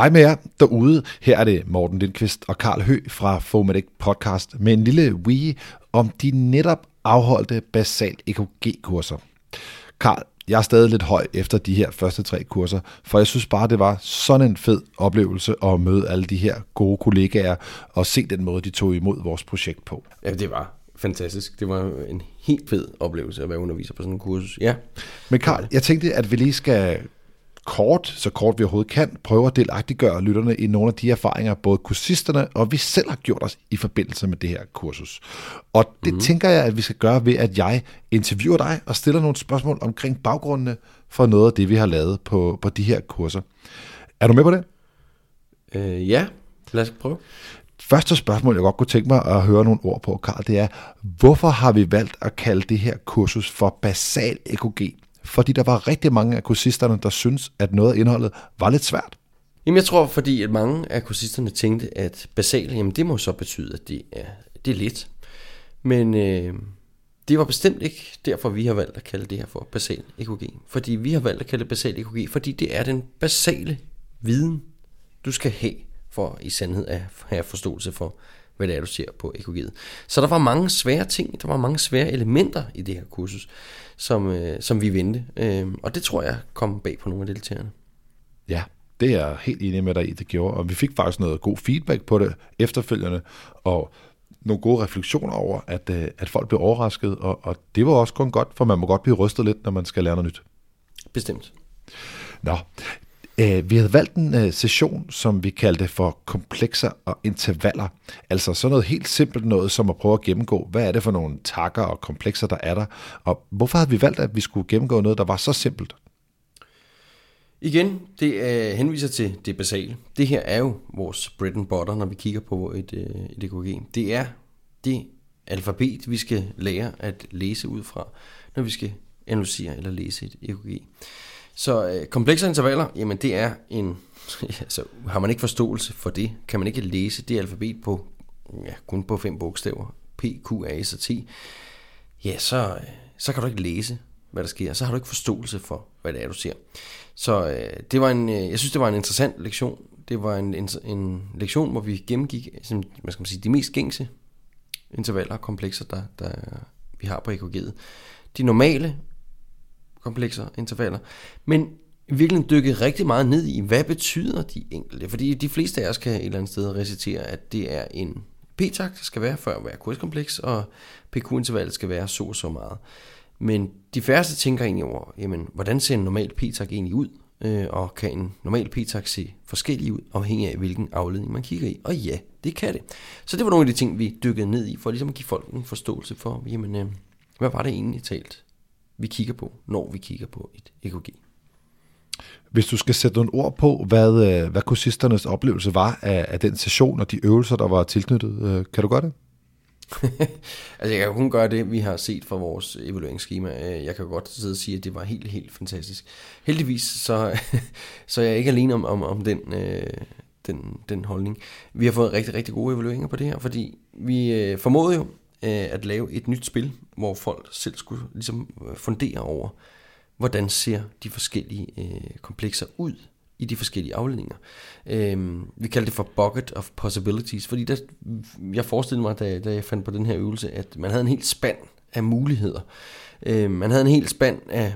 Hej med jer derude. Her er det Morten Lindqvist og Karl Hø fra Fomedic Podcast med en lille wee om de netop afholdte basal EKG-kurser. Karl, jeg er stadig lidt høj efter de her første tre kurser, for jeg synes bare, det var sådan en fed oplevelse at møde alle de her gode kollegaer og se den måde, de tog imod vores projekt på. Ja, det var fantastisk. Det var en helt fed oplevelse at være underviser på sådan en kursus. Ja. Men Karl, jeg tænkte, at vi lige skal kort, så kort vi overhovedet kan, prøve at delagtiggøre lytterne i nogle af de erfaringer, både kursisterne og vi selv har gjort os i forbindelse med det her kursus. Og det mm. tænker jeg, at vi skal gøre ved, at jeg interviewer dig og stiller nogle spørgsmål omkring baggrundene for noget af det, vi har lavet på, på de her kurser. Er du med på det? Øh, ja, lad os prøve. Første spørgsmål, jeg godt kunne tænke mig at høre nogle ord på, Karl, det er, hvorfor har vi valgt at kalde det her kursus for basal EKG? Fordi der var rigtig mange af kursisterne, der synes at noget af indholdet var lidt svært. Jamen jeg tror, fordi at mange af kursisterne tænkte, at basal, jamen det må så betyde, at det er, det er lidt. Men øh, det var bestemt ikke derfor, vi har valgt at kalde det her for basal EKG. Fordi vi har valgt at kalde det basal EKG, fordi det er den basale viden, du skal have for i sandhed at have forståelse for, hvad det er, du ser på EKG'et. Så der var mange svære ting, der var mange svære elementer i det her kursus som, øh, som vi vendte. Øh, og det tror jeg kom bag på nogle af deltagerne. Ja, det er jeg helt enig med dig i, det gjorde. Og vi fik faktisk noget god feedback på det efterfølgende, og nogle gode refleksioner over, at, øh, at folk blev overrasket, og, og det var også kun godt, for man må godt blive rystet lidt, når man skal lære noget nyt. Bestemt. Nå, Øh, vi havde valgt en øh, session, som vi kaldte for komplekser og intervaller. Altså sådan noget helt simpelt noget, som at prøve at gennemgå, hvad er det for nogle takker og komplekser, der er der, og hvorfor havde vi valgt, at vi skulle gennemgå noget, der var så simpelt? Igen, det øh, henviser til det basale. Det her er jo vores bread and butter, når vi kigger på et, øh, et EKG. Det er det alfabet, vi skal lære at læse ud fra, når vi skal analysere eller læse et EKG. Så øh, komplekse intervaller, jamen det er en, altså har man ikke forståelse for det, kan man ikke læse det alfabet på, ja, kun på fem bogstaver, P, Q, A, S og T, ja, så, øh, så kan du ikke læse, hvad der sker. Så har du ikke forståelse for, hvad det er, du ser. Så øh, det var en, øh, jeg synes, det var en interessant lektion. Det var en, en, en lektion, hvor vi gennemgik som, hvad skal man sige, de mest gængse intervaller og komplekser, der, der vi har på EKG'et. De normale komplekser, intervaller. Men virkelig dykke rigtig meget ned i, hvad betyder de enkelte? Fordi de fleste af os kan et eller andet sted recitere, at det er en p-takt, skal være før være kurskompleks, og PQ-intervallet skal være så og så meget. Men de færreste tænker egentlig over, jamen, hvordan ser en normal p-takt egentlig ud? Øh, og kan en normal p-takt se forskellig ud, afhængig af hvilken afledning man kigger i? Og ja, det kan det. Så det var nogle af de ting, vi dykkede ned i, for ligesom at give folk en forståelse for, jamen, øh, hvad var det egentlig talt, vi kigger på, når vi kigger på et EKG. Hvis du skal sætte nogle ord på, hvad, øh, hvad kursisternes oplevelse var af, af den session og de øvelser, der var tilknyttet, øh, kan du gøre det? altså jeg kan kun gøre det, vi har set fra vores evalueringsskema. Øh, jeg kan godt sidde og sige, at det var helt, helt fantastisk. Heldigvis så, så er jeg ikke alene om, om, om den, den, den holdning. Vi har fået rigtig, rigtig gode evalueringer på det her, fordi vi formåede jo øh, at lave et nyt spil, hvor folk selv skulle ligesom øh, fundere over, hvordan ser de forskellige øh, komplekser ud i de forskellige afledninger. Øh, vi kalder det for bucket of possibilities, fordi der, jeg forestillede mig, da, da jeg fandt på den her øvelse, at man havde en helt spand af muligheder. Øh, man havde en helt spand af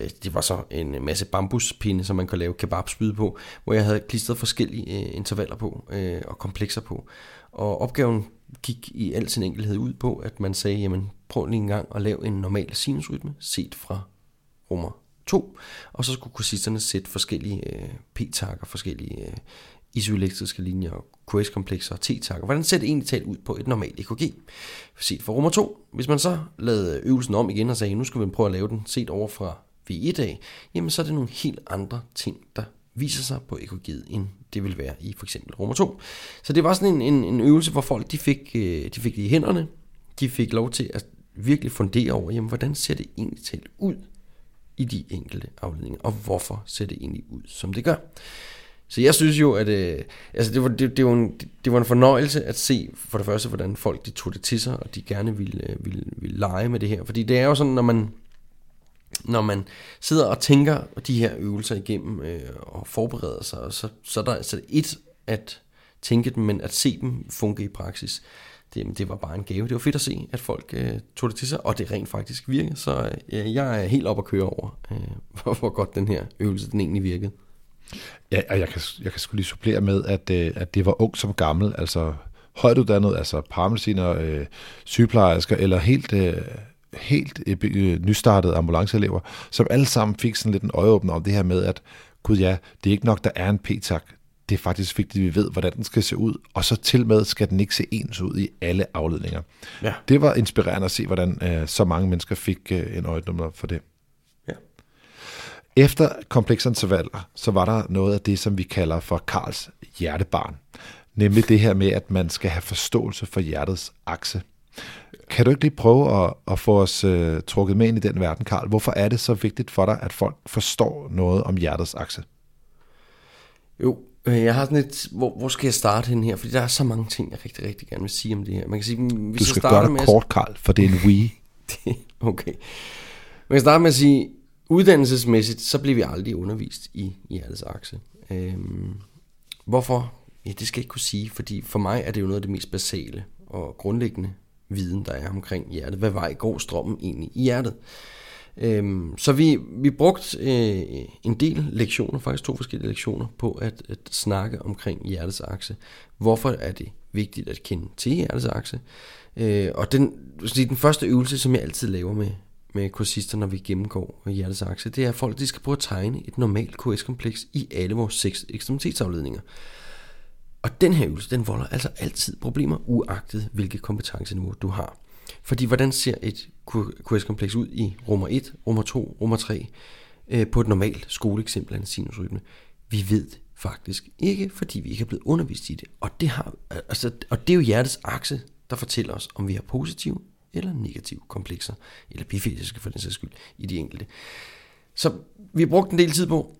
Øh, det var så en masse bambuspinde, som man kunne lave kebabspyd på, hvor jeg havde klistret forskellige øh, intervaller på øh, og komplekser på. Og opgaven gik i al sin enkelhed ud på, at man sagde, jamen prøv lige en gang at lave en normal sinusrytme, set fra rummer 2, og så skulle kursisterne sætte forskellige øh, p-takker, forskellige øh, isoelektriske linjer, QS-komplekser og t-takker. Hvordan ser det egentlig talt ud på et normalt EKG? Set fra rummer 2. Hvis man så lavede øvelsen om igen og sagde, nu skal vi prøve at lave den set over fra vi i dag, jamen så er det nogle helt andre ting, der viser sig på EKG'et, end det vil være i for eksempel rummer 2. Så det var sådan en, en, en øvelse, hvor folk de fik, øh, de fik det i hænderne. De fik lov til at virkelig fundere over, jamen, hvordan ser det egentlig til ud i de enkelte afledninger, og hvorfor ser det egentlig ud, som det gør. Så jeg synes jo, at øh, altså det, var, det, det, var en, det var en fornøjelse at se for det første, hvordan folk de tog det til sig, og de gerne ville, øh, ville, ville lege med det her. Fordi det er jo sådan, når man når man sidder og tænker de her øvelser igennem øh, og forbereder sig, så, så, er der, så er et at tænke dem, men at se dem fungere i praksis, det, det var bare en gave. Det var fedt at se, at folk øh, tog det til sig, og det rent faktisk virkede. Så øh, jeg er helt op at køre over, øh, hvor, hvor godt den her øvelse den egentlig virkede. Ja, og jeg kan, jeg kan skulle lige supplere med, at, øh, at det var ung som gammel, altså højt uddannet, altså paramediciner, øh, sygeplejersker, eller helt, øh, helt øh, nystartede ambulanceelever, som alle sammen fik sådan lidt en øjeåbner om det her med, at gud ja, det er ikke nok, der er en p-tak, det er faktisk vigtigt, at vi ved, hvordan den skal se ud, og så til med skal den ikke se ens ud i alle afledninger. Ja. Det var inspirerende at se, hvordan øh, så mange mennesker fik øh, en øjenummer for det. Ja. Efter kompleksintervaller, så var der noget af det, som vi kalder for Karls hjertebarn. Nemlig det her med, at man skal have forståelse for hjertets akse. Kan du ikke lige prøve at, at få os uh, trukket med ind i den verden, Karl? Hvorfor er det så vigtigt for dig, at folk forstår noget om hjertets akse? Jo, øh, jeg har sådan et, hvor, hvor skal jeg starte hen her? Fordi der er så mange ting, jeg rigtig, rigtig gerne vil sige om det her. Man kan sige, hvis du skal jeg gøre det med kort, Karl, for det er en we. okay. Man kan starte med at sige, uddannelsesmæssigt, så bliver vi aldrig undervist i hjertets akse. Øhm, hvorfor? Ja, det skal jeg ikke kunne sige, fordi for mig er det jo noget af det mest basale og grundlæggende viden, der er omkring hjertet. Hvad vej går strømmen egentlig i hjertet? Øhm, så vi, vi brugte øh, en del lektioner, faktisk to forskellige lektioner, på at, at snakke omkring hjertets akse. Hvorfor er det vigtigt at kende til hjertets akse? Øh, og den, den første øvelse, som jeg altid laver med, med kursister, når vi gennemgår hjertets akse, det er, at folk de skal prøve at tegne et normalt KS-kompleks i alle vores seks ekstremitetsafledninger. Og den her øvelse, den volder altså altid problemer, uagtet hvilket kompetenceniveau du har. Fordi hvordan ser et QS-kompleks ud i rummer 1, rummer 2, rummer 3 øh, på et normalt skoleeksempel af en sinusrytme? Vi ved faktisk ikke, fordi vi ikke er blevet undervist i det. Og det, har, altså, og det er jo hjertets akse, der fortæller os, om vi har positive eller negative komplekser, eller bifasiske for den sags skyld, i de enkelte. Så vi har brugt en del tid på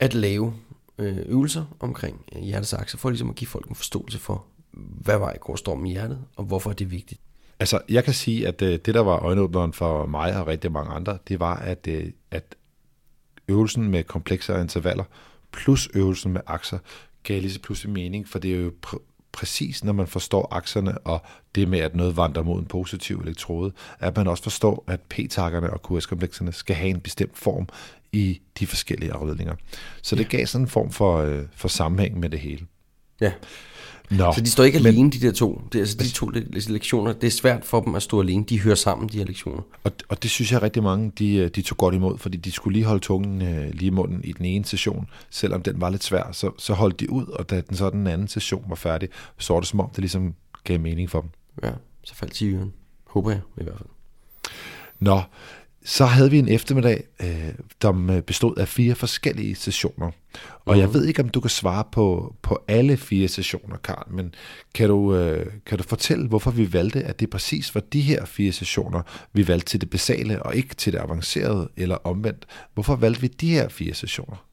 at lave Øh, øvelser omkring øh, hjertets akse, for ligesom at give folk en forståelse for, hvad vej går stormen i hjertet, og hvorfor er det vigtigt. Altså, jeg kan sige, at øh, det, der var øjenåbneren for mig og rigtig mange andre, det var, at, øh, at øvelsen med komplekse intervaller plus øvelsen med akser gav lige så pludselig mening, for det er jo pr- præcis, når man forstår akserne og det med, at noget vandrer mod en positiv elektrode, at man også forstår, at p-takkerne og QS-komplekserne skal have en bestemt form i de forskellige afledninger. Så det ja. gav sådan en form for, øh, for sammenhæng med det hele. Ja. Nå, så de står ikke men, alene, de der to. Det, altså, de to lektioner, det er svært for dem at stå alene. De hører sammen, de her lektioner. Og, og det synes jeg rigtig mange, de, øh, de tog godt imod, fordi de skulle lige holde tungen øh, lige i munden i den ene session. Selvom den var lidt svær, så, så holdt de ud, og da den så den anden session var færdig, så var det som om, det ligesom gav mening for dem. Ja, så faldt de i Håber jeg i hvert fald. Nå, så havde vi en eftermiddag, øh, der bestod af fire forskellige sessioner. Og mm. jeg mhm. ved ikke, om du kan svare på, på alle fire sessioner, Karl, men kan du, øh, kan du fortælle, hvorfor vi valgte, at det præcis var de her fire sessioner, vi valgte til det basale og ikke til det avancerede eller omvendt? Hvorfor valgte vi de her fire sessioner?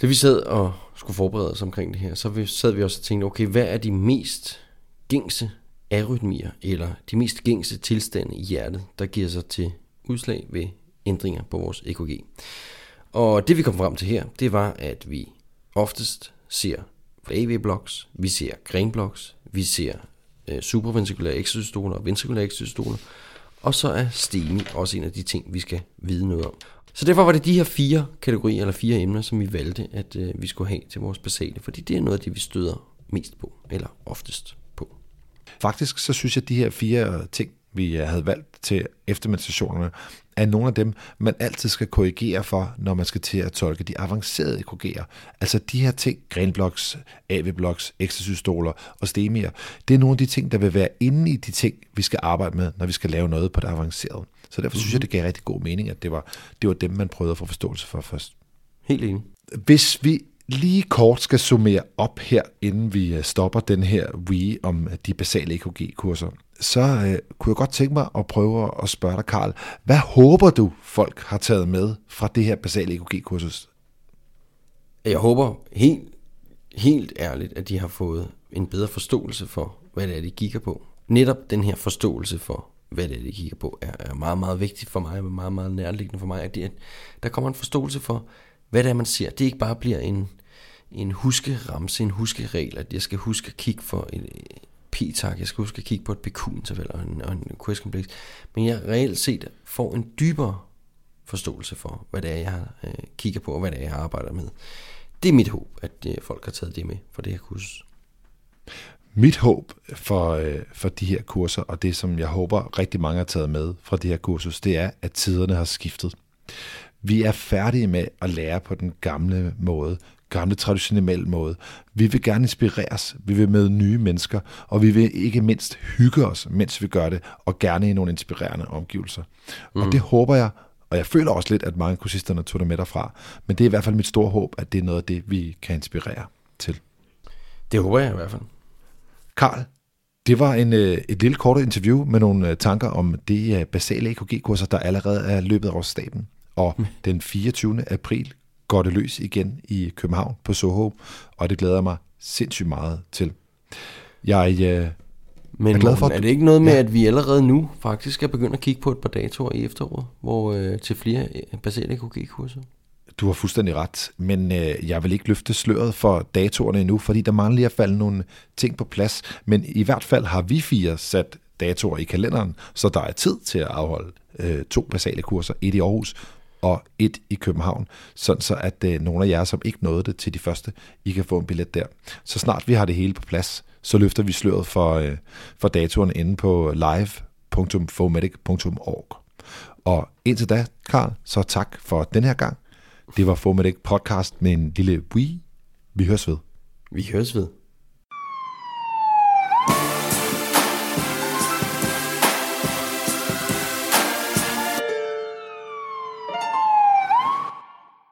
Det vi sad og skulle forberede os omkring det her, så sad vi også og tænkte, okay, hvad er de mest gængse arytmier, eller de mest gængse tilstande i hjertet, der giver sig til udslag ved ændringer på vores EKG. Og det vi kom frem til her, det var, at vi oftest ser AV-blocks, vi ser grenblocks, vi ser øh, supraventrikulære ekstrasystoler og ventrikulære ekstrasystoler, og så er STEMI også en af de ting, vi skal vide noget om. Så derfor var det de her fire kategorier, eller fire emner, som vi valgte, at øh, vi skulle have til vores basale, fordi det er noget af det, vi støder mest på, eller oftest på. Faktisk så synes jeg, at de her fire ting, vi øh, havde valgt til eftermeditationerne, er nogle af dem, man altid skal korrigere for, når man skal til at tolke de avancerede EKG'er. Altså de her ting, grenblocks, AV-blocks, ekstrasystoler og stemier, det er nogle af de ting, der vil være inde i de ting, vi skal arbejde med, når vi skal lave noget på det avancerede. Så derfor synes jeg, mhm. det gav rigtig god mening, at det var, det var dem, man prøvede at få forståelse for først. Helt enig. Hvis vi lige kort skal summere op her, inden vi øh, stopper den her we om de basale EKG-kurser, så øh, kunne jeg godt tænke mig at prøve at spørge dig, Karl, hvad håber du, folk har taget med fra det her basale EKG-kursus? Jeg håber helt, helt ærligt, at de har fået en bedre forståelse for, hvad det er, de kigger på. Netop den her forståelse for, hvad det er, de kigger på, er, er meget, meget vigtigt for mig, og meget, meget nærliggende for mig, at, det, at der kommer en forståelse for, hvad det er, man ser. Det ikke bare bliver en, en huskeramse, en huskeregel, at jeg skal huske at kigge for en p-tak, jeg skal huske at kigge på et PQ-interval og en, og en quest complex, men jeg reelt set får en dybere forståelse for, hvad det er, jeg øh, kigger på, og hvad det er, jeg arbejder med. Det er mit håb, at øh, folk har taget det med for det her kursus. Mit håb for, øh, for de her kurser, og det som jeg håber rigtig mange har taget med fra det her kursus, det er, at tiderne har skiftet. Vi er færdige med at lære på den gamle måde, gamle traditionelle måde. Vi vil gerne inspireres, vi vil med nye mennesker, og vi vil ikke mindst hygge os, mens vi gør det, og gerne i nogle inspirerende omgivelser. Mm. Og det håber jeg, og jeg føler også lidt, at mange kursisterne tog det med derfra, men det er i hvert fald mit store håb, at det er noget af det, vi kan inspirere til. Det håber jeg i hvert fald. Karl, det var en, øh, et lille kort interview med nogle øh, tanker om de øh, basale EKG-kurser, der allerede er løbet over staten. Og den 24. april går det løs igen i København på Soho, og det glæder jeg mig sindssygt meget til. Jeg øh, Men er, glad for, er det ikke noget med, ja. at vi allerede nu faktisk er begyndt at kigge på et par datoer i efteråret, hvor øh, til flere basale EKG-kurser? Du har fuldstændig ret, men øh, jeg vil ikke løfte sløret for datorerne endnu, fordi der mangler lige at falde nogle ting på plads. Men i hvert fald har vi fire sat datoer i kalenderen, så der er tid til at afholde øh, to basale kurser, et i Aarhus og et i København, sådan så at øh, nogle af jer, som ikke nåede det til de første, I kan få en billet der. Så snart vi har det hele på plads, så løfter vi sløret for, øh, for datoren inde på live.fomedic.org. Og indtil da, Karl, så tak for den her gang. Det var Fomedic podcast med en lille wee. Vi høres ved. Vi høres ved.